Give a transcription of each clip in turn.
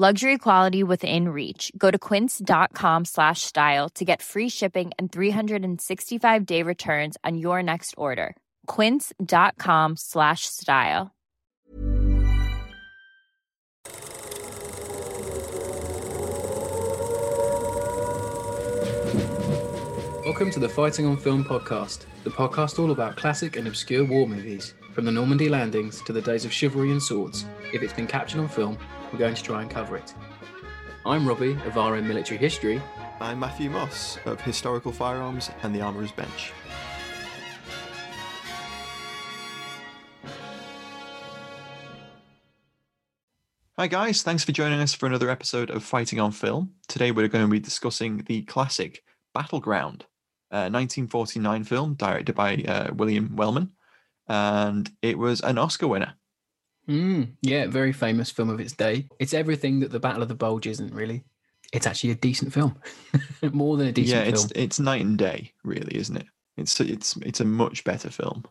Luxury quality within reach. Go to quince.com slash style to get free shipping and 365 day returns on your next order. Quince.com slash style. Welcome to the Fighting on Film podcast, the podcast all about classic and obscure war movies, from the Normandy landings to the days of chivalry and swords. If it's been captured on film, we're going to try and cover it. I'm Robbie of RM Military History. I'm Matthew Moss of Historical Firearms and the Armourer's Bench. Hi, guys. Thanks for joining us for another episode of Fighting on Film. Today, we're going to be discussing the classic Battleground, a 1949 film directed by uh, William Wellman, and it was an Oscar winner. Mm, yeah, very famous film of its day. It's everything that the Battle of the Bulge isn't really. It's actually a decent film, more than a decent film. yeah, it's film. it's night and day, really, isn't it? It's it's it's a much better film.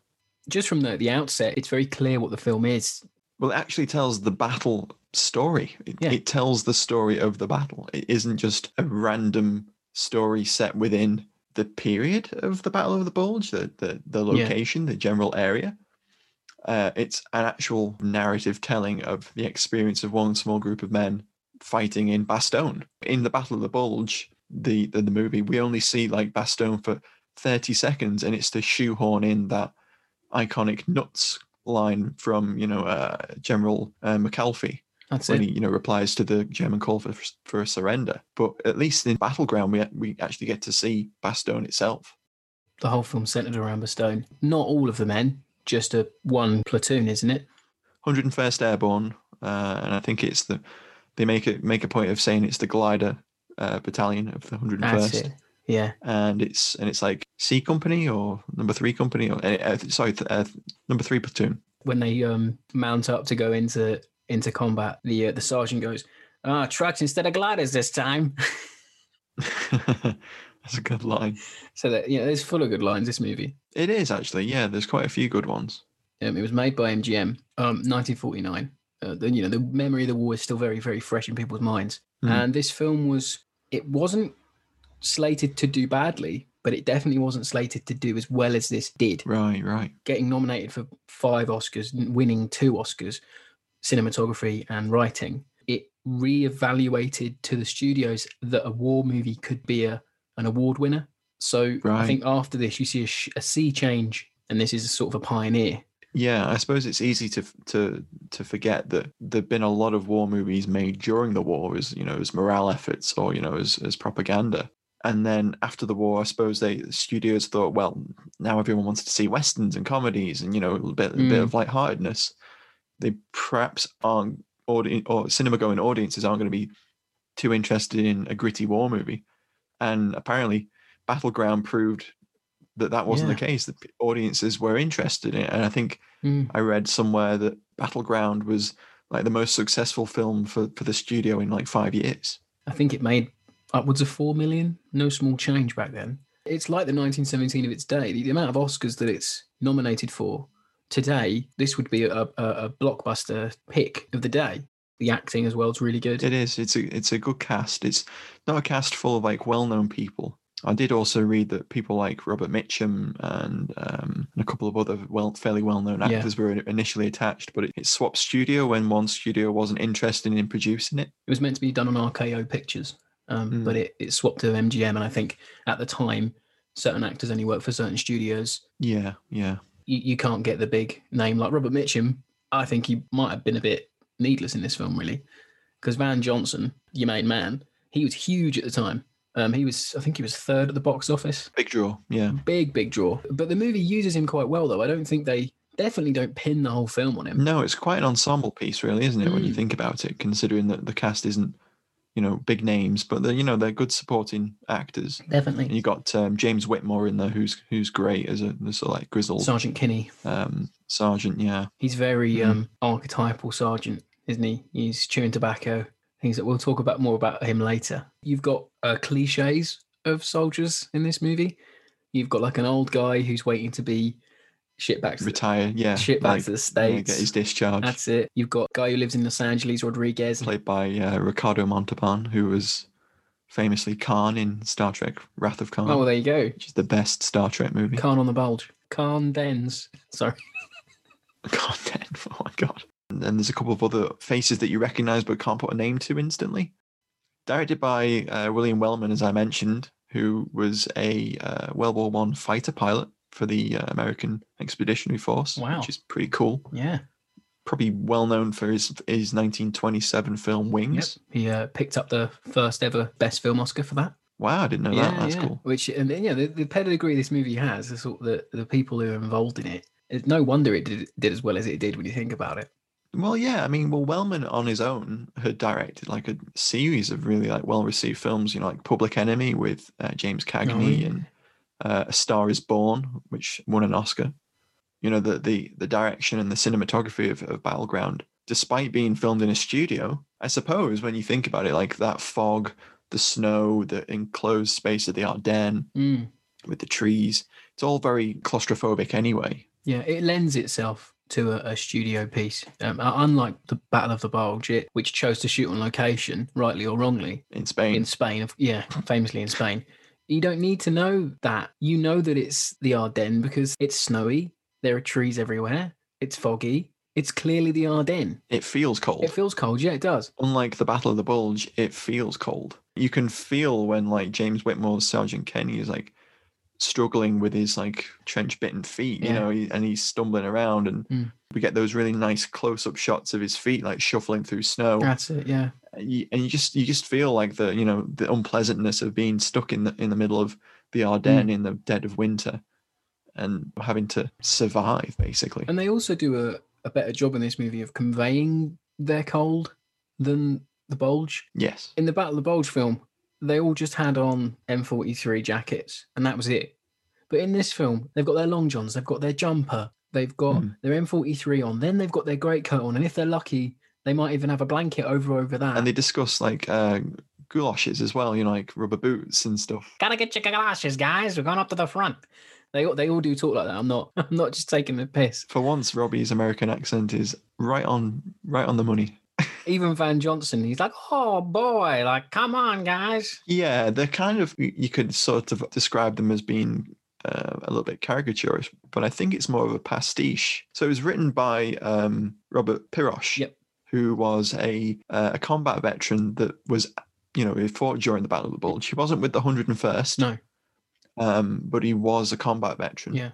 Just from the, the outset, it's very clear what the film is. Well, it actually tells the battle story. It, Yeah. it tells the story of the battle. It isn't just a random story set within the period of the Battle of the Bulge, the the, the Yeah. location, the general area. Uh, it's an actual narrative telling of the experience of one small group of men fighting in Bastogne. In the Battle of the Bulge, the the, the movie, we only see like Bastogne for 30 seconds, and it's to shoehorn in that iconic nuts line from you know uh, General uh, McAuliffe That's when it. he you know replies to the German call for for a surrender. But at least in Battleground, we we actually get to see Bastogne itself. The whole film centered around Bastogne. Not all of the men, just a one platoon, isn't it? 101st Airborne, uh, and I think it's the they make it make a point of saying it's the glider uh, battalion of the That's 101st. it. Yeah. and it's and it's like C company or number three company or uh, uh, sorry uh, number three platoon. when they um mount up to go into into combat, the uh, the sergeant goes, "Ah, trucks instead of gliders this time." That's a good line. so that you know, it's full of good lines. This movie. It is actually, yeah. There's quite a few good ones. Um, it was made by MGM, um, 1949. Uh, then you know the memory of the war is still very very fresh in people's minds. Hmm. And this film was it wasn't slated to do badly, but it definitely wasn't slated to do as well as this did. Right, right. Getting nominated for five Oscars, winning two Oscars, cinematography and writing. It re-evaluated to the studios that a war movie could be a an award winner. So I think after this, you see a, sh- a sea change, and this is a sort of a pioneer. Yeah, I suppose it's easy to to to forget that there've been a lot of war movies made during the war as you know as morale efforts or you know as as propaganda. And then after the war, I suppose they the studios thought, well, now everyone wants to see westerns and comedies and you know a bit a bit Mm. of lightheartedness. They perhaps aren't audience or cinema going audiences aren't going to be too interested in a gritty war movie. And apparently, Battleground proved that that wasn't the case. That audiences were interested in it, and I think Mm. I read somewhere that Battleground was like the most successful film for for the studio in like five years. I think it made upwards of four million. No small change back then. It's like the 1917 of its day. The, the amount of Oscars that it's nominated for today, this would be a, a, a blockbuster pick of the day. The acting as well is really good. It is. It's a it's a good cast. It's not a cast full of like well known people. I did also read that people like Robert Mitchum and, um, and a couple of other well fairly well known Yeah. actors were initially attached, but it, it swapped studio when one studio wasn't interested in producing it. It was meant to be done on RKO Pictures, um, Mm. but it, it swapped to MGM. And I think at the time, certain actors only worked for certain studios. Yeah, yeah. You, you can't get the big name like Robert Mitchum. I think he might have been a bit needless in this film, really, because Van Johnson, your main man, he was huge at the time. Um, he was, I think, he was third at the box office. Big draw. Yeah. Big, big draw. But the movie uses him quite well, though. I don't think they definitely don't pin the whole film on him. No, it's quite an ensemble piece, really, isn't it? When you Mm. think about it, considering that the cast isn't, you know, big names, but they're you know they're good supporting actors. And Definitely. you got um, James Whitmore in there, who's who's great as a, as a like grizzled Sergeant Kinnie. um, sergeant. Yeah, He's very Mhm. um, archetypal sergeant, isn't he? He's chewing tobacco. Things that we'll talk about more about him later. You've got uh, cliches of soldiers in this movie. You've got like an old guy who's waiting to be shipped back to the, retire. Yeah, shipped back like, to the yeah, states. get his discharge. That's it. You've got a guy who lives in Los Angeles, Rodriguez. played by uh, Ricardo Montalban, who was famously Khan in Star Trek: Wrath of Khan, Oh, well, there you go. which is the best Star Trek movie. Khan on the bulge. Khan Dens. Sorry. Khan ten. Oh my god! And then there's a couple of other faces that you recognise but can't put a name to instantly. Directed by uh, William Wellman, as I mentioned, who was a uh, World War One fighter pilot for the uh, American Expeditionary Force, Wow. which is pretty cool. Yeah. Probably well known for his his 1927 film Yep. Wings. He uh, picked up the first ever Best Film Oscar for that. Wow, I didn't know that. That's cool. Which and then, yeah, the, the pedigree this movie has, the sort of the the people who are involved in it. It's no wonder it did did as well as it did when you think about it. Well, yeah, I mean, well, Wellman on his own had directed like a series of really like well received films, you know, like Public Enemy with uh, James Cagney Oh, yeah. and uh, A Star Is Born, which won an Oscar. You know, the the the direction and the cinematography of, of Battleground, despite being filmed in a studio, I suppose when you think about it, like that fog, the snow, the enclosed space of the Ardennes Mm. with the trees, it's all very claustrophobic anyway. Yeah, it lends itself to a, a studio piece. Um, uh, unlike the Battle of the Bulge, it, which chose to shoot on location, rightly or wrongly, In Spain, in Spain. Yeah, famously in Spain. You don't need to know that. You know that it's the Ardennes because it's snowy. There are trees everywhere. It's foggy. It's clearly the Ardennes. it feels cold. It feels cold. Yeah, it does. unlike the Battle of the Bulge, it feels cold. You can feel when like James Whitmore's Sergeant Kenny is like struggling with his like trench bitten feet, you Yeah. know, he- and he's stumbling around, and Mm. we get those really nice close up shots of his feet like shuffling through snow, That's it. Yeah. and you, and you just you just feel like the you know the unpleasantness of being stuck in the in the middle of the Mm. Ardennes in the dead of winter, and having to survive basically. And they also do a, a better job in this movie of conveying their cold than the Bulge. yes, In the Battle of the Bulge film, they all just had on M43 jackets, and that was it. But in this film, they've got their long johns, they've got their jumper, they've got Mm. their M43 on, then they've got their greatcoat on, and if they're lucky, they might even have a blanket over over that. and they discuss like uh, galoshes as well, you know, like rubber boots and stuff. Gotta get your galoshes, guys. We're going up to the front. They all, they all do talk like that. I'm not I'm not just taking the piss. For once, Robbie's American accent is right on right on the money. Even Van Johnson, he's like, oh boy, like come on, guys. Yeah, they're kind of you could sort of describe them as being uh, a little bit caricaturish, but I think it's more of a pastiche. So it was written by um, Robert Pirosh, Yep. who was a uh, a combat veteran that was, you know, he fought during the Battle of the Bulge. He wasn't with the 101st, No, um, but he was a combat veteran. yeah,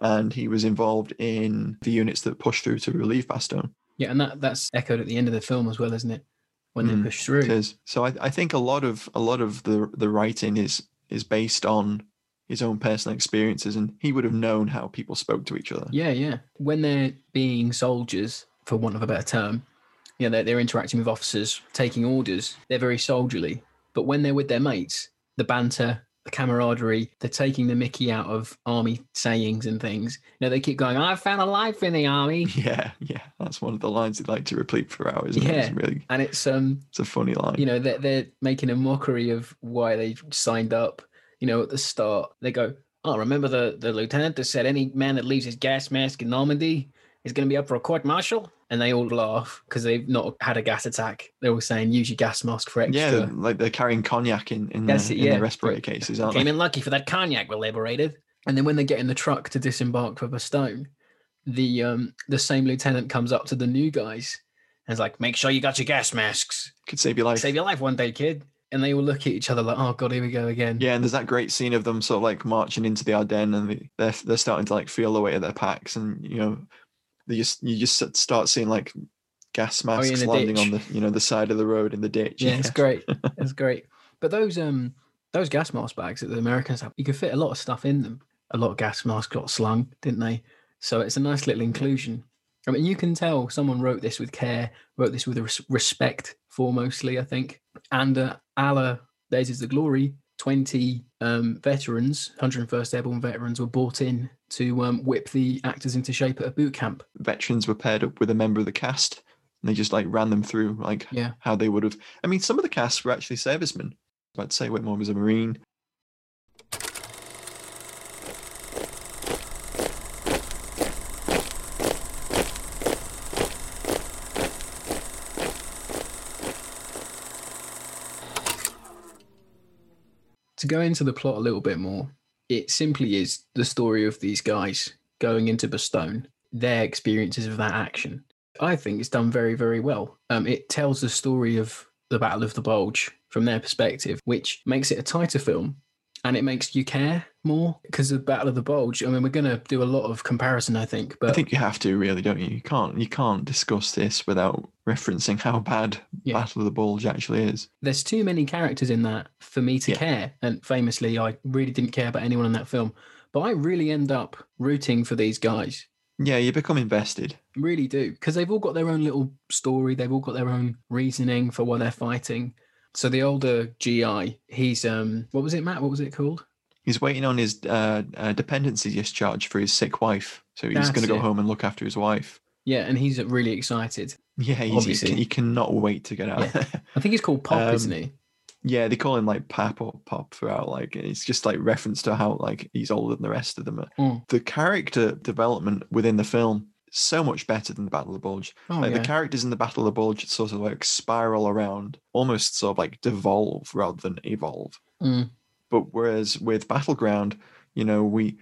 and he was involved in the units that pushed through to relieve Bastogne. Yeah, and that that's echoed at the end of the film as well, isn't it? When Mm, they push through. It is. So I, I think a lot of a lot of the the writing is is based on his own personal experiences, and he would have known how people spoke to each other. Yeah, yeah. When they're being soldiers, for want of a better term, you know, they're, they're interacting with officers, taking orders. They're very soldierly. But when they're with their mates, the banter, camaraderie, they're taking the Mickey out of army sayings and things. You know, they keep going, "I found a life in the army," Yeah, yeah, that's one of the lines he'd like to repeat for hours. Isn't it? Yeah. It's really, and it's um, it's a funny line. you know, they're they're making a mockery of why they signed up. you know, at the start, they go, "Oh, remember the the lieutenant that said any man that leaves his gas mask in Normandy is going to be up for a court martial?" And they all laugh because they've not had a gas attack. They're all saying, "Use your gas mask for extra." Yeah, like they're carrying cognac in in, That's the, it, in yeah. the respirator cases, aren't Came they? in lucky for that cognac we liberated. And then when they get in the truck to disembark for Bastogne, the um the same lieutenant comes up to the new guys and is like, "Make sure you got your gas masks. Could save your life. Save your life one day, kid." And they all look at each other like, "Oh God, here we go again." Yeah, and there's that great scene of them sort of like marching into the Ardennes, and they're they're starting to like feel the weight of their packs, and you know, they just you just start seeing like gas Oh, yeah, masks the landing on the you know the side of the road in the ditch. Yeah, it's great. It's great. But those um those gas mask bags that the Americans have, you could fit a lot of stuff in them. A lot of gas masks got slung, didn't they? So it's a nice little inclusion. I mean, you can tell someone wrote this with care, wrote this with res- respect foremostly, I think. And uh, a la Theirs is the Glory, 20 um, veterans, 101st Airborne veterans, were brought in to um, whip the actors into shape at a boot camp. Veterans were paired up with a member of the cast, and they just like ran them through like Yeah. how they would have. I mean, some of the cast were actually servicemen. I'd say Whitmore was a Marine. to go into the plot a little bit more, it simply is the story of these guys going into Bastogne, their experiences of that action. I think it's done very, very well. Um, it tells the story of the Battle of the Bulge from their perspective, which makes it a tighter film and it makes you care more because of Battle of the Bulge. I mean, we're going to do a lot of comparison, I think, but I think you have to really, don't you? You can't you can't discuss this without referencing how bad Yeah. Battle of the Bulge actually is. there's too many characters in that for me to Yeah. care. And famously, I really didn't care about anyone in that film, but I really end up rooting for these guys. Yeah, you become invested. Really do, because they've all got their own little story. They've all got their own reasoning for why they're fighting. So the older GI, he's um, what was it, Matt? What was it called? He's waiting on his uh, uh, dependency discharge for his sick wife, so he's going to go it. home and look after his wife. Yeah, and he's really excited. Yeah, he's, he, he cannot wait to get out. Yeah. I think he's called Pop, Um, isn't he? Yeah, they call him like Pap or Pop throughout. Like it's just like reference to how like he's older than the rest of them. Mm. The character development within the film so much better than the Battle of the Bulge. Oh, like yeah. the characters in the Battle of the Bulge sort of like spiral around, almost sort of like devolve rather than evolve. Mm. But whereas with Battleground, you know, we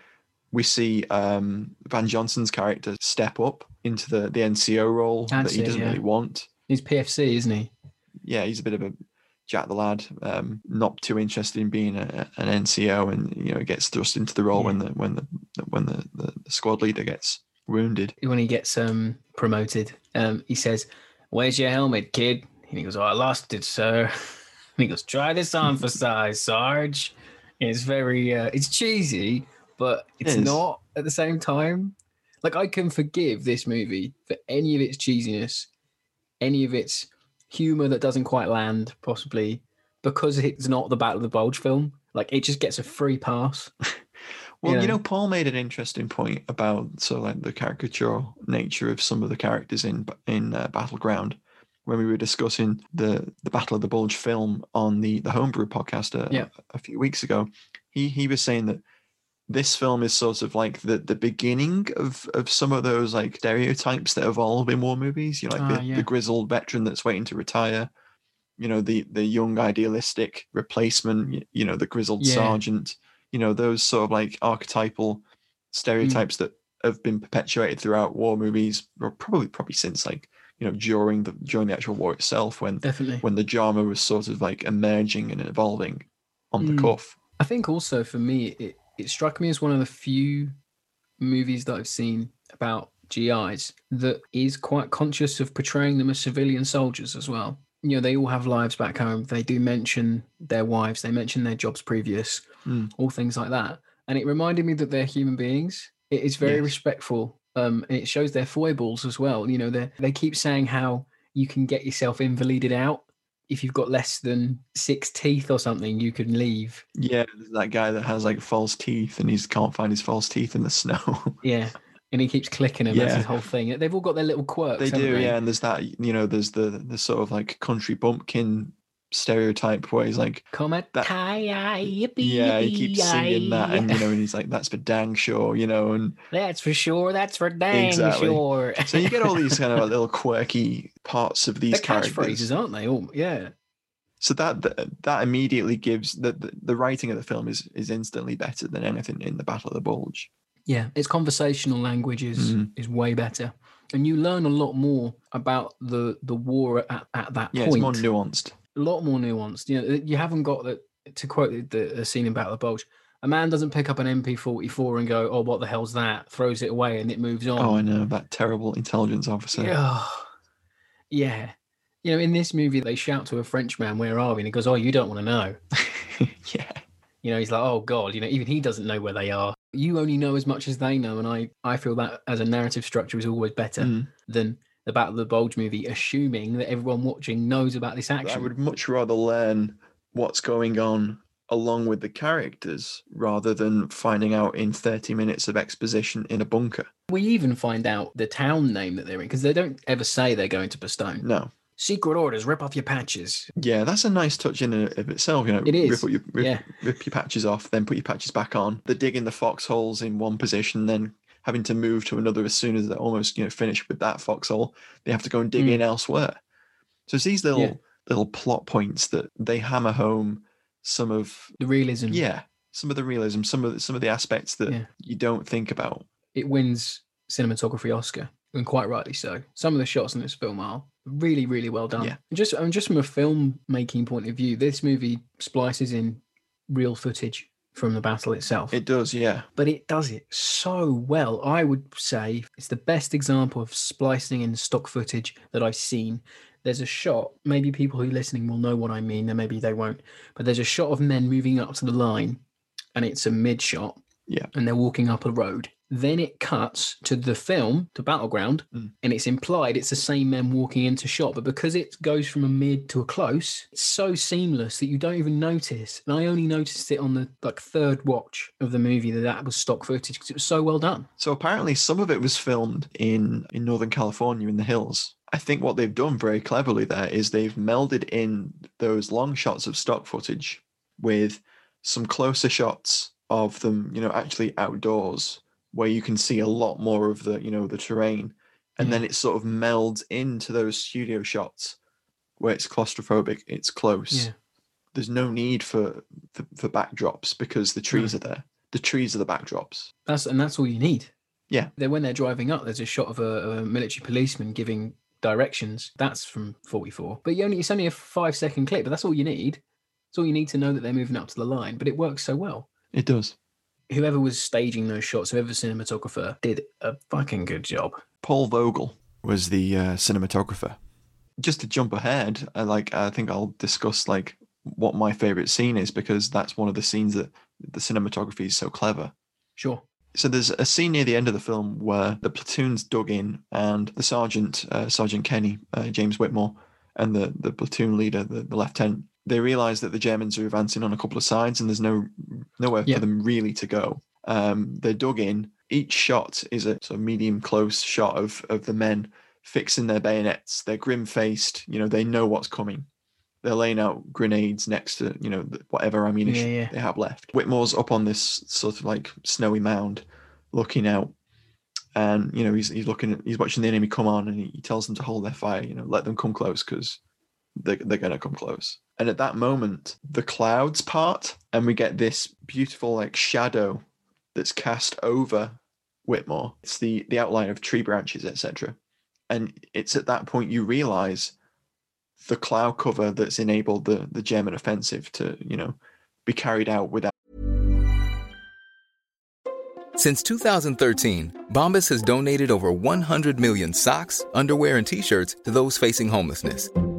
we see um, Van Johnson's character step up into the the NCO role that he doesn't yeah. really want He's PFC, isn't he? yeah, he's a bit of a Jack the lad, um, not too interested in being a, an NCO, and you know gets thrust into the role when the when the when the, the, the squad leader gets wounded. when he gets um promoted, um, he says, "Where's your helmet, kid?" And he goes, "Oh, I lost it, sir." And he goes, "Try this on for size, Sarge." And it's very, uh, it's cheesy, but it's is. not at the same time. Like I can forgive this movie for any of its cheesiness, any of its humor that doesn't quite land, possibly because it's not the Battle of the Bulge film. Like it just gets a free pass. Well, Yeah. you know, Paul made an interesting point about sort of like the caricature nature of some of the characters in in uh, Battleground when we were discussing the the Battle of the Bulge film on the the Homebrew podcast a, Yeah. a few weeks ago. He he was saying that this film is sort of like the the beginning of of some of those like stereotypes that evolve in war movies. You know, like Ah, the, yeah. the grizzled veteran that's waiting to retire. You know, the the young idealistic replacement. You know, the grizzled Yeah. sergeant. You know, those sort of like archetypal stereotypes that have been perpetuated throughout war movies, or probably probably since like you know during the during the actual war itself, when Definitely. when the drama was sort of like emerging and evolving on the Mm. cuff. I think also for me, it, it struck me as one of the few movies that I've seen about GIs that is quite conscious of portraying them as civilian soldiers as well. You know, they all have lives back home. They do mention their wives, they mention their jobs previous, Mm. all things like that. And it reminded me that they're human beings. It is very Yes. respectful. Um, and it shows their foibles as well. You know, they they keep saying how you can get yourself invalided out if you've got less than six teeth or something. You can leave. Yeah, that guy that has like false teeth and he can't find his false teeth in the snow. Yeah. And he keeps clicking. That's Yeah. his whole thing. They've all got their little quirks. they do, yeah. And there's that, you know, there's the the sort of like country bumpkin stereotype where he's like, Comet That- yippee, yeah, he keeps singing that, and you know, and he's like, that's for dang sure, you know, and that's for sure. That's for dang Exactly. sure. so you get all these kind of little quirky parts of these They're characters. aren't they? Oh, yeah. So that that, that immediately gives the, the the writing of the film is is instantly better than anything in the Battle of the Bulge. Yeah, its conversational language is Mhm. is way better, and you learn a lot more about the the war at, at that Yeah, point. it's more nuanced. a lot more nuanced. You know, you haven't got the to quote the, the, the scene in Battle of the Bulge. A man doesn't pick up an MP44 and go, "Oh, what the hell's that?" Throws it away and it moves on. Oh, I know that terrible intelligence officer. Yeah. yeah. You know, in this movie, they shout to a Frenchman, "Where are we?" And he goes, "Oh, you don't want to know." yeah. You know, he's like, "Oh God," you know, even he doesn't know where they are. You only know as much as they know, and I, I feel that as a narrative structure is always better Mm. than the Battle of the Bulge movie, assuming that everyone watching knows about this action I would much rather learn what's going on along with the characters rather than finding out in 30 minutes of exposition in a bunker. We even find out the town name that they're in because they don't ever say they're going to Bastogne. No. Secret orders, rip off your patches. Yeah, that's a nice touch in and of itself. You know, It is, Rip, your, rip, yeah. rip your patches off, then put your patches back on. They're digging the foxholes in one position, then having to move to another as soon as they're almost you know finished with that foxhole. They have to go and dig Mm. in elsewhere. So it's these little Yeah. little plot points that they hammer home some of The realism. yeah some of the realism, some of the, some of the aspects that Yeah. you don't think about. It wins cinematography Oscar, and quite rightly so. Some of the shots in this film are really, really well done. Yeah. Just, and just from a film making point of view, this movie splices in real footage from the battle itself. It does, yeah. but it does it so well. I would say it's the best example of splicing in stock footage that I've seen. There's a shot, maybe people who are listening will know what I mean, and maybe they won't, but there's a shot of men moving up to the line, and it's a mid shot, Yeah. and they're walking up a road. Then it cuts to the film, to Battleground, Mm. and it's implied it's the same men walking into shot, but because it goes from a mid to a close, it's so seamless that you don't even notice. And I only noticed it on the like third watch of the movie that that was stock footage because it was so well done. So apparently some of it was filmed in in Northern California in the hills. I think what they've done very cleverly there is they've melded in those long shots of stock footage with some closer shots of them, you know, actually outdoors where you can see a lot more of the, you know, the terrain. And mm-hmm. then it sort of melds into those studio shots where it's claustrophobic, it's close. Yeah. There's no need for, for for backdrops because the trees are there. The trees are the backdrops. That's and that's all you need. Yeah. Then when they're driving up, there's a shot of a, a military policeman giving directions. That's from 44. But you only it's only a five second clip, but that's all you need. It's all you need to know that they're moving up to the line. But it works so well. It does. Whoever was staging those shots, whoever cinematographer, did a fucking good job. Paul Vogel was the uh, cinematographer. Just to jump ahead, I like I think I'll discuss like what my favorite scene is because that's one of the scenes that the cinematography is so clever. Sure. So there's a scene near the end of the film where the platoon's dug in and the sergeant, uh, Sergeant Kenny, uh, James Whitmore, and the, the platoon leader, the, the lieutenant, they realize that the Germans are advancing on a couple of sides and there's no nowhere Yeah. for them really to go. Um, they're dug in. Each shot is a sort of medium close shot of of the men fixing their bayonets. They're grim faced. You know, they know what's coming. They're laying out grenades next to you know whatever ammunition Yeah, yeah. they have left. Whitmore's up on this sort of like snowy mound, looking out, and you know he's he's looking at he's watching the enemy come on, and he, he tells them to hold their fire. You know, let them come close because they're they're gonna come close. And at that moment, the clouds part, and we get this beautiful like shadow that's cast over Whitmore. It's the the outline of tree branches, etc. And it's at that point you realize the cloud cover that's enabled the the German offensive to you know be carried out without. Since 2013, Bombas has donated over 100 million socks, underwear, and t shirts to those facing homelessness.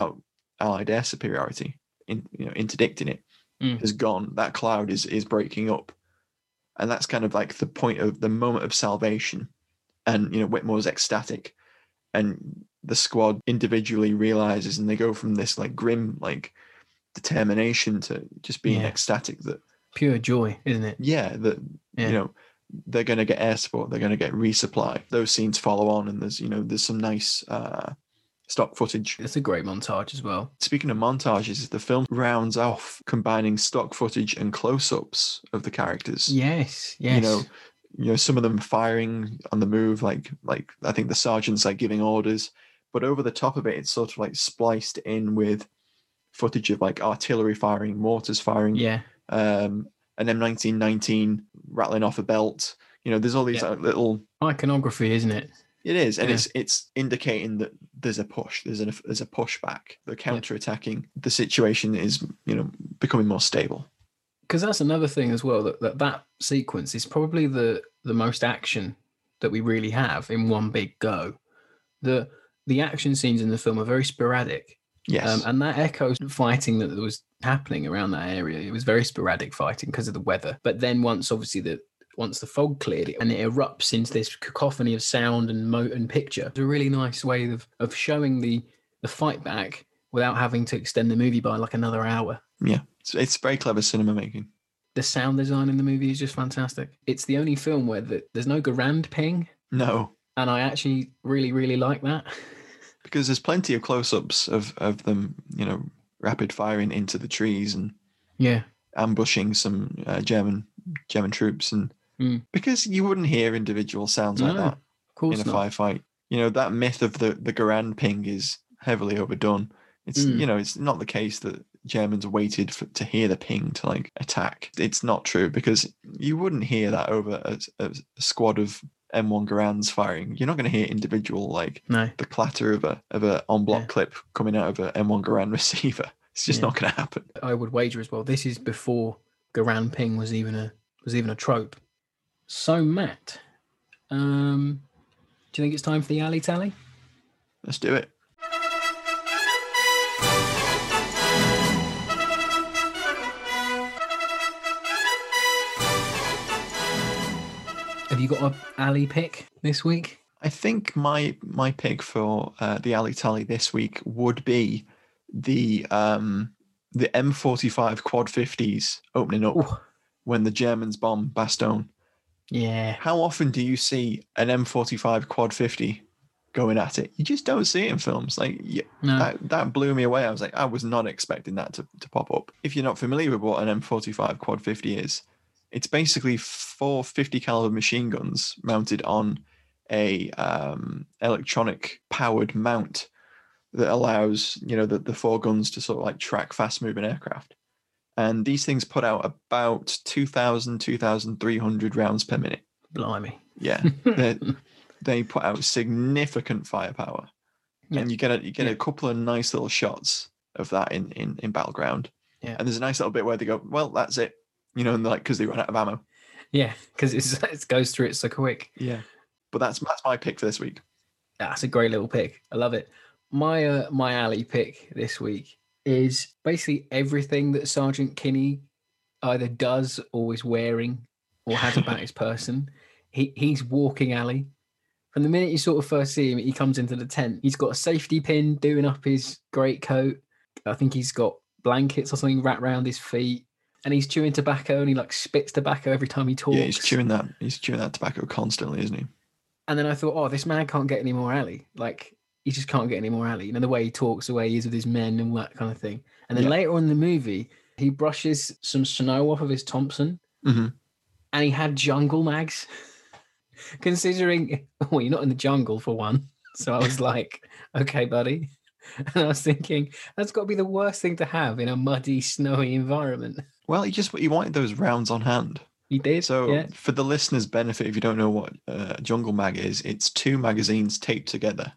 Oh, Allied air superiority, in, you know, interdicting it, Mm. has gone. That cloud is is breaking up, and that's kind of like the point of the moment of salvation. And you know, Whitmore's ecstatic, and the squad individually realizes, and they go from this like grim like determination to just being Yeah. ecstatic that Pure joy, isn't it? yeah that Yeah. you know they're going to get air support they're going to get resupply those scenes follow on and there's you know there's some nice uh stock footage It's a great montage as well. speaking of montages the film rounds off combining stock footage and close-ups of the characters Yes, yes. you know you know some of them firing on the move like like i think the sergeant's like giving orders but over the top of it it's sort of like spliced in with footage of like artillery firing mortars firing yeah, um, an M1919 rattling off a belt. You know, there's all these Yeah. like, little. iconography, isn't it? It is, and Yeah. it's it's indicating that there's a push. There's a there's a pushback. They're counter-attacking. The situation is you know becoming more stable. Because that's another thing as well that, that that sequence is probably the the most action that we really have in one big go. The the action scenes in the film are very sporadic, Yes, um, and that echoes fighting that was happening around that area. It was very sporadic fighting because of the weather. But then once obviously the once the fog cleared and it erupts into this cacophony of sound and mo and picture. It's a really nice way of of showing the the fight back without having to extend the movie by like another hour. yeah, it's, it's very clever cinema making. The sound design in the movie is just fantastic. It's the only film where the, there's no Garand ping, No, and I actually really, really like that. because there's plenty of close-ups of of them. You know, rapid firing into the trees and Yeah, ambushing some uh, German German troops, and Mm. because you wouldn't hear individual sounds like that. of course in a not. firefight. You know, that myth of the, the Garand ping is heavily overdone. It's Mm. you know, it's not the case that Germans waited for, to hear the ping to like attack. It's not true because you wouldn't hear that over a, a, a squad of M1 Garands firing. You're not going to hear individual like No, the clatter of a of a en bloc Yeah. clip coming out of a M1 Garand receiver. It's just Yeah. not going to happen. I would wager as well. This is before Garand ping was even a was even a trope. So Matt, um, do you think it's time for the alley tally? Let's do it. Have you got a alley pick this week? I think my my pick for uh, the alley tally this week would be the um the M45 quad 50s opening up Ooh. when the Germans bomb Bastogne. Yeah, How often do you see an M45 quad 50 going at it? You just don't see it in films. Like yeah, no, that that blew me away. I was like, I was not expecting that to, to pop up. If you're not familiar with what an M45 quad 50 is, it's basically four 50 caliber machine guns mounted on a um, electronic powered mount that allows you know the, the four guns to sort of like track fast moving aircraft and these things put out about 2000 2300 rounds per minute blimey. yeah they put out significant firepower Yeah. and you get a you get Yeah. a couple of nice little shots of that in in, in battleground Yeah. and there's a nice little bit where they go well that's it you know and like because they run out of ammo Yeah, because it goes through it so quick. yeah but that's that's my pick for this week That's a great little pick. I love it. My uh, my alley pick this week is basically everything that Sergeant Kinnie either does or is wearing or has about his person. He he's walking alley. From the minute you sort of first see him, he comes into the tent. He's got a safety pin doing up his great coat. I think he's got blankets or something wrapped around his feet. And he's chewing tobacco and he like spits tobacco every time he talks. yeah he's chewing that he's chewing that tobacco constantly isn't he And then I thought, oh, this man can't get any more alley. Like he just can't get any more alley. You know, the way he talks, the way he is with his men and all that kind of thing. And then Yeah. later on in the movie, he brushes some snow off of his Thompson Mhm. and he had jungle mags. Considering, well, you're not in the jungle for one. So I was like, okay, buddy. And I was thinking, that's got to be the worst thing to have in a muddy, snowy environment. Well, he just he wanted those rounds on hand. He did. So, yeah. for the listeners' benefit, if you don't know what uh, Jungle Mag is, it's two magazines taped together,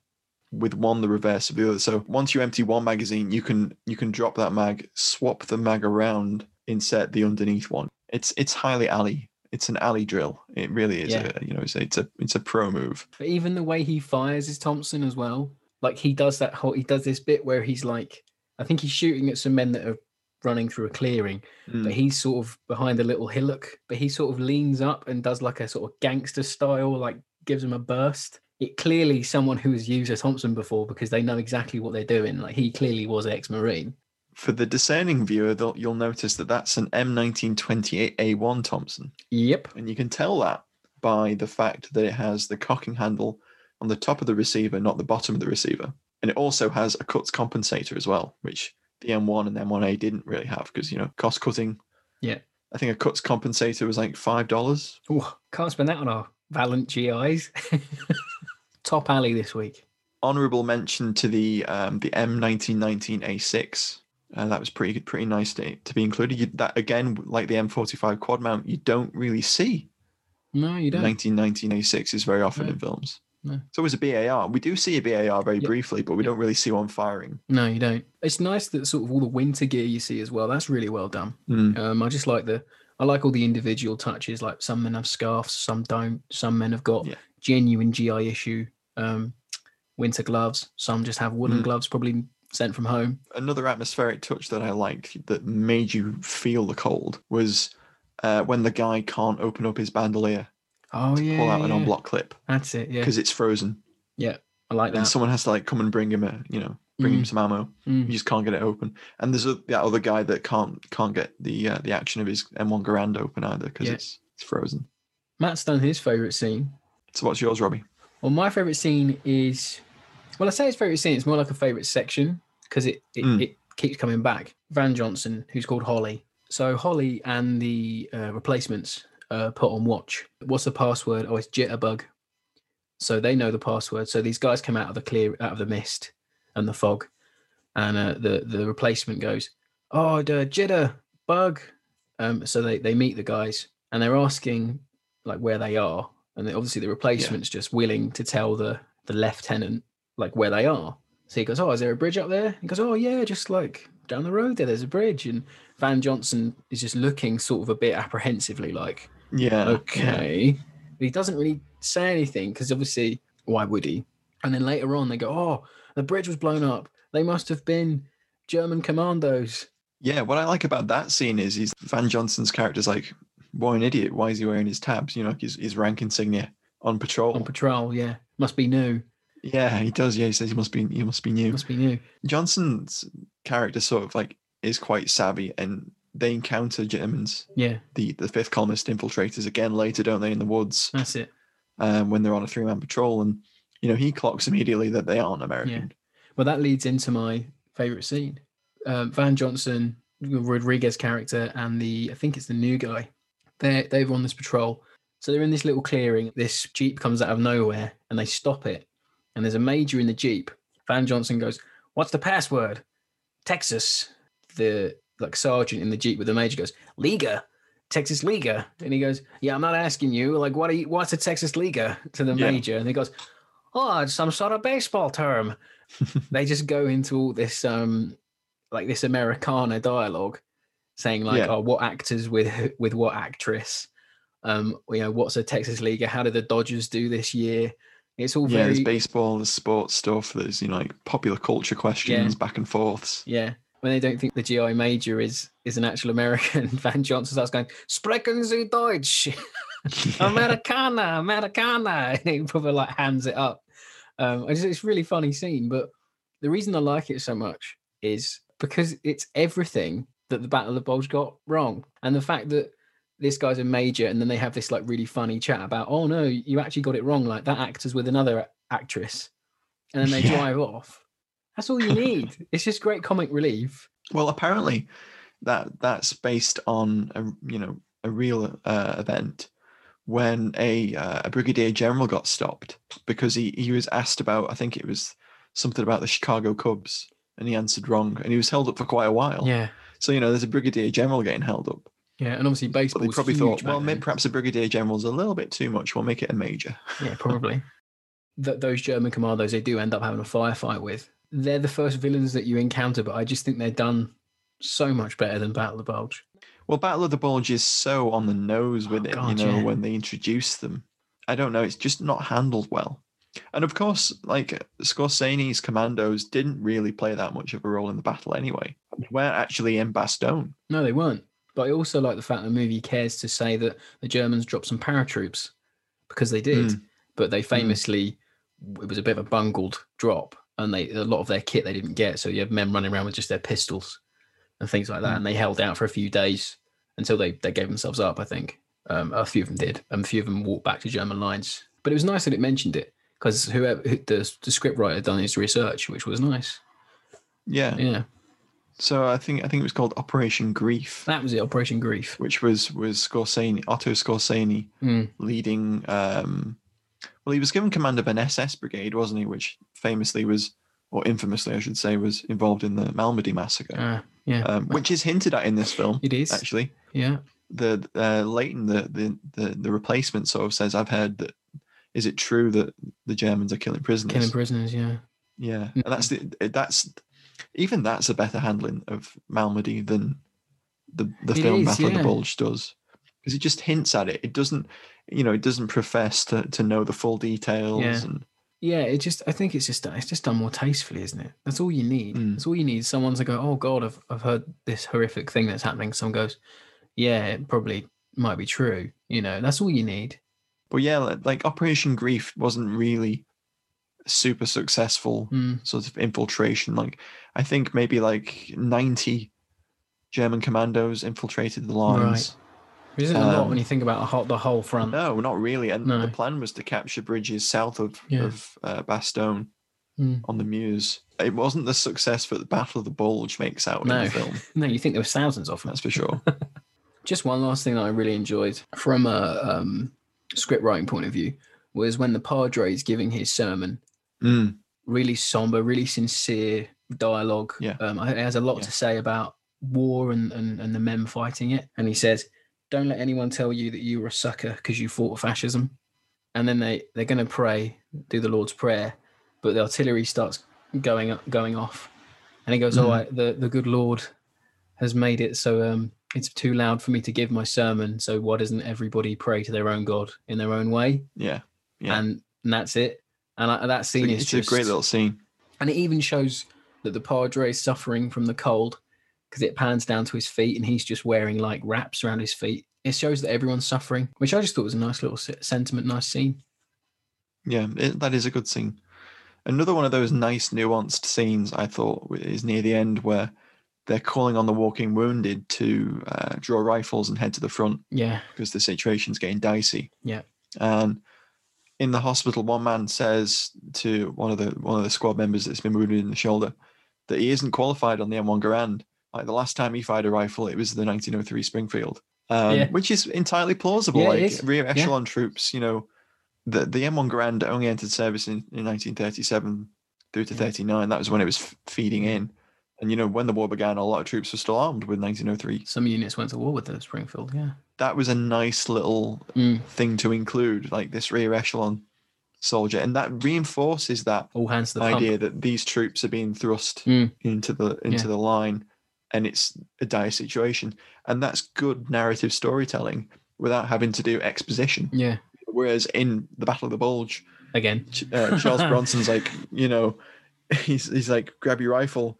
with one the reverse of the other. So once you empty one magazine, you can you can drop that mag, swap the mag around, insert the underneath one. It's it's highly alley. It's an alley drill. It really is. Yeah. A, you know, it's a, it's a it's a pro move. But even the way he fires is Thompson as well. Like he does that whole he does this bit where he's like I think he's shooting at some men that are running through a clearing, Mm. but he's sort of behind a little hillock, but he sort of leans up and does like a sort of gangster style, like gives him a burst. It clearly someone who has used a Thompson before because they know exactly what they're doing. Like he clearly was ex-marine. For the discerning viewer, you'll notice that that's an M1928A1 Thompson. Yep. And you can tell that by the fact that it has the cocking handle on the top of the receiver, not the bottom of the receiver. And it also has a Cutts compensator as well, which the M1 and M1A didn't really have because, you know, cost cutting. Yeah. I think a Cutts compensator was like $5. Oh, can't spend that on our Valent GIs. Top alley this week. Honorable mention to the um, the M1919A6. Uh, that was pretty good, pretty nice to, to be included. You, that again, like the M45 quad mount, you don't really see. No, you don't. 1919A6 is very often No. in films. No. It's always a BAR. We do see a BAR very briefly, but we don't really see one firing. No, you don't. It's nice that sort of all the winter gear you see as well. That's really well done. Mm. Um, I just like the I like all the individual touches. Like some men have scarves, some don't. Some men have got genuine GI issue um, winter gloves. Some just have woolen Mm. gloves, probably sent from home. Another atmospheric touch that I liked that made you feel the cold was uh, when the guy can't open up his bandolier Oh to yeah, pull out an yeah. en bloc clip That's it. Yeah, because it's frozen. yeah, I like and that. someone has to like come and bring him a you know bring him Mm. some ammo. Mm. You just can't get it open. And there's a, that other guy that can't can't get the uh, the action of his M1 Garand open either because Yeah. it's it's frozen. Matt's done his favorite scene. So what's yours, Robbie? Well, my favorite scene is well, I say it's favorite scene. It's more like a favorite section because it it, Mm. it keeps coming back. Van Johnson, who's called Holly. So Holly and the uh, replacements uh, put on watch. What's the password? Oh, it's Jitterbug. So they know the password. So these guys come out of the clear, out of the mist and the fog, and uh, the the replacement goes, "Oh, the Jitterbug." Um, so they they meet the guys and they're asking like where they are, and they, obviously the replacement's just willing to tell the the lieutenant like where they are. So he goes, "Oh, is there a bridge up there?" He goes, "Oh yeah, just like down the road there. There's a bridge." And Van Johnson is just looking sort of a bit apprehensively, like, Yeah. okay. But he doesn't really say anything because obviously, why would he? And then later on, they go, "Oh, the bridge was blown up. They must have been German commandos." Yeah, what I like about that scene is he's Van Johnson's character's like, boy, an idiot. Why is he wearing his tabs? You know, his, his rank insignia on patrol. On patrol, yeah, must be new. yeah, he does. Yeah, he says he must be he must be new. Must be new. Johnson's character sort of like is quite savvy, and they encounter Germans. Yeah, The the fifth columnist infiltrators again later, don't they, in the woods that's it. um, when they're on a three man patrol, and you know he clocks immediately that they aren't American. Yeah. Well, that leads into my favorite scene. Um, Van Johnson, Rodriguez character, and the I think it's the new guy. They they've on this patrol, so they're in this little clearing. This jeep comes out of nowhere, and they stop it. And there's a major in the jeep. Van Johnson goes, "What's the password?" Texas. The like sergeant in the jeep with the major goes, "Leaguer." Texas Leaguer, and he goes, "Yeah, I'm not asking you. Like, what are you? What's a Texas Leaguer?" To the Yeah. major, and he goes, "Oh, it's some sort of baseball term." they just go into all this um like this Americana dialogue saying like Yeah. oh what actors with with what actress? Um you know what's a Texas League how did the Dodgers do this year? It's all Yeah, very there's baseball, there's sports stuff, there's you know like popular culture questions, back and forths. yeah. When they don't think the GI major is is an actual American Van Johnson starts going sprechen Sie Deutsch Americana Americana and he probably like hands it up um it's, it's a really funny scene but the reason I like it so much is because it's everything that the Battle of the Bulge got wrong. And the fact that this guy's a major and then they have this like really funny chat about, oh no, you actually got it wrong. Like that actor's with another actress. And then they Yeah. drive off. That's all you need. it's just great comic relief. Well, apparently, that that's based on a you know a real uh, event when a uh, a brigadier general got stopped because he he was asked about I think it was something about the Chicago Cubs and he answered wrong and he was held up for quite a while. Yeah. So you know, there's a brigadier general getting held up. Yeah, and obviously But they baseball. probably thought, well, maybe perhaps a brigadier general's a little bit too much. We'll make it a major. Yeah, probably. Th- those German commandos they do end up having a firefight with. They're the first villains that you encounter, but I just think they're done so much better than Battle of the Bulge. Well, Battle of the Bulge is so on the nose with it, Oh, God, you know, yeah. when they introduce them. I don't know, it's just not handled well. And of course, like Skorzeny's commandos didn't really play that much of a role in the battle anyway. They weren't actually in Bastogne. No, they weren't. But I also like the fact the movie cares to say that the Germans dropped some paratroops because they did. Mm. But they famously, it was a bit of a bungled drop, and they a lot of their kit they didn't get. So you have men running around with just their pistols and things like that, Mm. and they held out for a few days until they they gave themselves up. I think um, a few of them did, and a few of them walked back to German lines. But it was nice that it mentioned it because whoever who, the the script writer had done his research, which was nice. Yeah. Yeah, So I think I think it was called Operation Greif, that was it. Operation Greif. which was was Skorzeny, Otto Skorzeny Mm. leading um well he was given command of an SS brigade, wasn't he, which famously was or infamously I should say was involved in the Malmedy massacre. Uh, yeah, um, which is hinted at in this film. It is. actually. yeah. The uh, Layton, the, the the the replacement, sort of says, "I've heard that. Is it true that the Germans are killing prisoners? Killing prisoners. Yeah. yeah, and that's the that's even that's a better handling of Malmedy than the the It film is, Battle of the Bulge does, because it just hints at it. It doesn't, you know, it doesn't profess to to know the full details. Yeah. And Yeah, it just I think it's just it's just done more tastefully, isn't it? That's all you need. Mm. That's all you need. Someone to go, oh god, I've I've heard this horrific thing that's happening. Someone goes, yeah, it probably might be true. You know, that's all you need. but yeah, like, Operation Greif wasn't really super successful Mm. sort of infiltration. Like I think maybe like ninety German commandos infiltrated the lines. There isn't a lot Um, when you think about the whole, the whole front. No, not really. And No. the plan was to capture bridges south of, Yeah. of uh, Bastogne Mm. on the Meuse. It wasn't the success that the Battle of the Bulge makes out No. in the film. No, you think there was thousands of them. That's for sure. Just one last thing that I really enjoyed from a um, script writing point of view was when the padre is giving his sermon. Mm. Really somber, really sincere dialogue. Yeah. Um, it has a lot Yeah. to say about war and, and, and the men fighting it. And he says, Don't let anyone tell you that you were a sucker because you fought fascism. And then they, they're going to pray, do the Lord's Prayer, but the artillery starts going up, going off. And he goes, Mhm. "All right, the, the good Lord has made it so um, it's too loud for me to give my sermon. So why doesn't everybody pray to their own God in their own way? Yeah. Yeah. And, and that's it. And I, that It's, scene a, is it's just a great little scene. and it even shows that the padre is suffering from the cold because it pans down to his feet and he's just wearing like wraps around his feet. It shows that everyone's suffering, which I just thought was a nice little sentiment, nice scene. Yeah, it, that is a good scene. Another one of those nice, nuanced scenes I thought is near the end where they're calling on the walking wounded to uh, draw rifles and head to the front Yeah, because the situation's getting dicey. yeah, And in the hospital, one man says to one of the one of the squad members that's been wounded in the shoulder that he isn't qualified on the M1 Garand. Like the last time he fired a rifle, it was the 1903 Springfield, um, Yeah. which is entirely plausible. Yeah, like rear echelon troops, you know, the the M1 Garand only entered service in, in 1937 through to 39. That was when it was f- feeding in. And you know, when the war began, a lot of troops were still armed with 1903. some units went to war with the Springfield. Yeah, That was a nice little Mm. thing to include, like this rear echelon soldier, and that reinforces that all hands the idea pump. that these troops are being thrust Mm. into the into Yeah. the line, and it's a dire situation, and that's good narrative storytelling without having to do exposition. Yeah, Whereas in the Battle of the Bulge, again. Uh, Charles Bronson's like, you know, he's he's like, grab your rifle,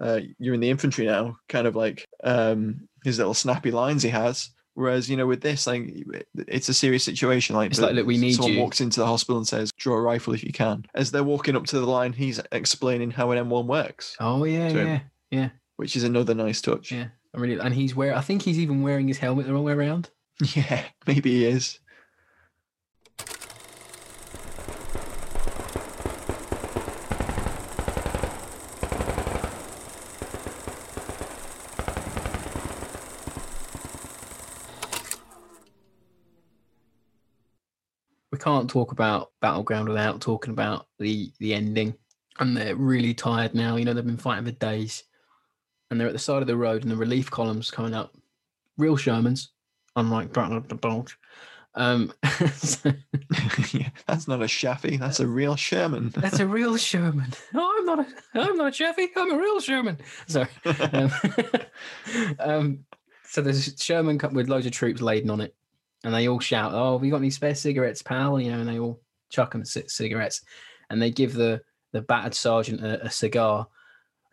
uh, you're in the infantry now, kind of like um, his little snappy lines he has. Whereas you know, with this, like, it's a serious situation. Like, It's the- like, look, we need someone you. walks into the hospital and says, "Draw a rifle if you can." As they're walking up to the line, he's explaining how an M1 works, Oh yeah, to him. yeah, yeah, which is another nice touch. yeah. I really and he's wearing. I think he's even wearing his helmet the wrong way around. Yeah, maybe he is. we can't talk about Battleground without talking about the the ending. And they're really tired now. You know, they've been fighting for days, and they're at the side of the road, and the relief columns coming up. Real Shermans, unlike Battle of the Bulge. Um, so- yeah, that's not a Chaffee. That's a real Sherman. That's a real Sherman. Oh, I'm not a, I'm not a Chaffee. I'm a real Sherman. Sorry. Um, um, so there's Sherman co- with loads of troops laden on it, and they all shout, "Oh, have you got any spare cigarettes, pal?" You know, and they all chuck them cigarettes, and they give the the battered sergeant a, a cigar,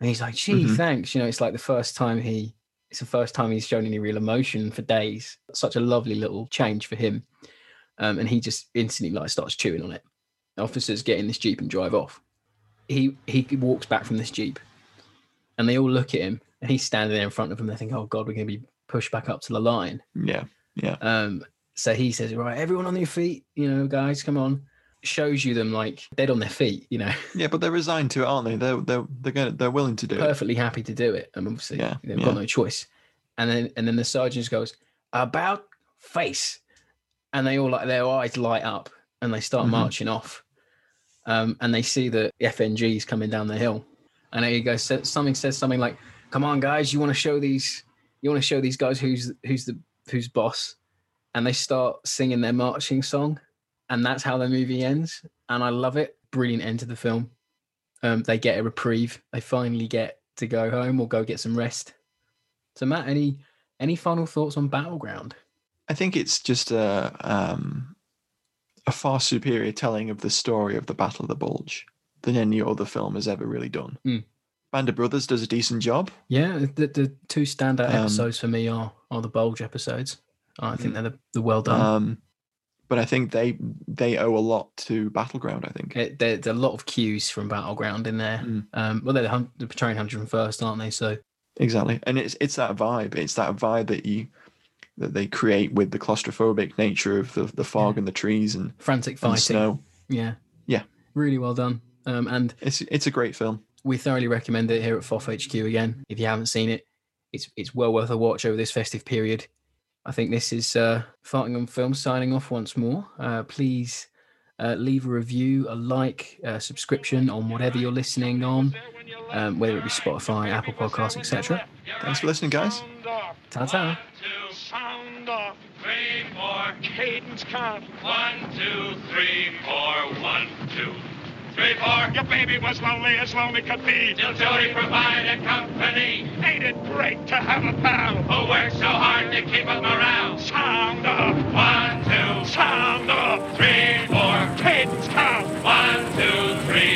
and he's like, "Gee, Mhm. thanks." You know, it's like the first time he. It's the first time he's shown any real emotion for days. Such a lovely little change for him, um, and he just instantly like starts chewing on it. Officers get in this jeep and drive off he he walks back from this jeep and they all look at him and he's standing there in front of them they think oh god we're going to be pushed back up to the line Yeah, yeah. um so he says right everyone on your feet you know guys come on shows you them like dead on their feet you know Yeah, but they're resigned to it, aren't they? They're they're they're gonna, they're willing to do it. perfectly happy to do it and obviously Yeah, they've yeah. got no choice and then and then the sergeant just goes about face and they all like their eyes light up and they start Mhm. marching off um, and they see the FNGs coming down the hill and he goes something says something like come on guys you want to show these you want to show these guys who's who's the who's boss and they start singing their marching song and that's how the movie ends. And i love it. Brilliant end to the film. Um, they get a reprieve. They finally get to go home or go get some rest. So matt any any final thoughts on battleground? I think it's just a um, a far superior telling of the story of the Battle of the Bulge than any other film has ever really done. Mm. Band of Brothers does a decent job. yeah the, the two standout Um, episodes for me are are the bulge episodes. I think they're the, the well done. Um, but I think they they owe a lot to Battleground. I think. it, there, there are a lot of cues from battleground in there Mm. um well they're the, the portraying 101st aren't they so Exactly, and it's it's that vibe. It's that vibe that you that they create with the claustrophobic nature of the the fog and the trees and frantic and fighting snow. yeah Yeah, really well done um and it's it's a great film. we thoroughly recommend it here at FOF HQ again. If you haven't seen it, it's it's well worth a watch over this festive period. I think this is uh, Fighting on Film signing off once more. Uh, please uh, leave a review, a like, a subscription on whatever you're listening on, um, whether it be Spotify, Apple Podcasts, etc. Thanks for listening, guys. Ta ta. Sound off. Three, four. Cadence count. One, two, three, four. One, two, three, four. Your baby was lonely as lonely could be. Till Jody provided company. Ain't it great to have a pal who works so hard to keep up morale? Sound off. One, two. Sound off. Three, four. Cadence count. One, two, three,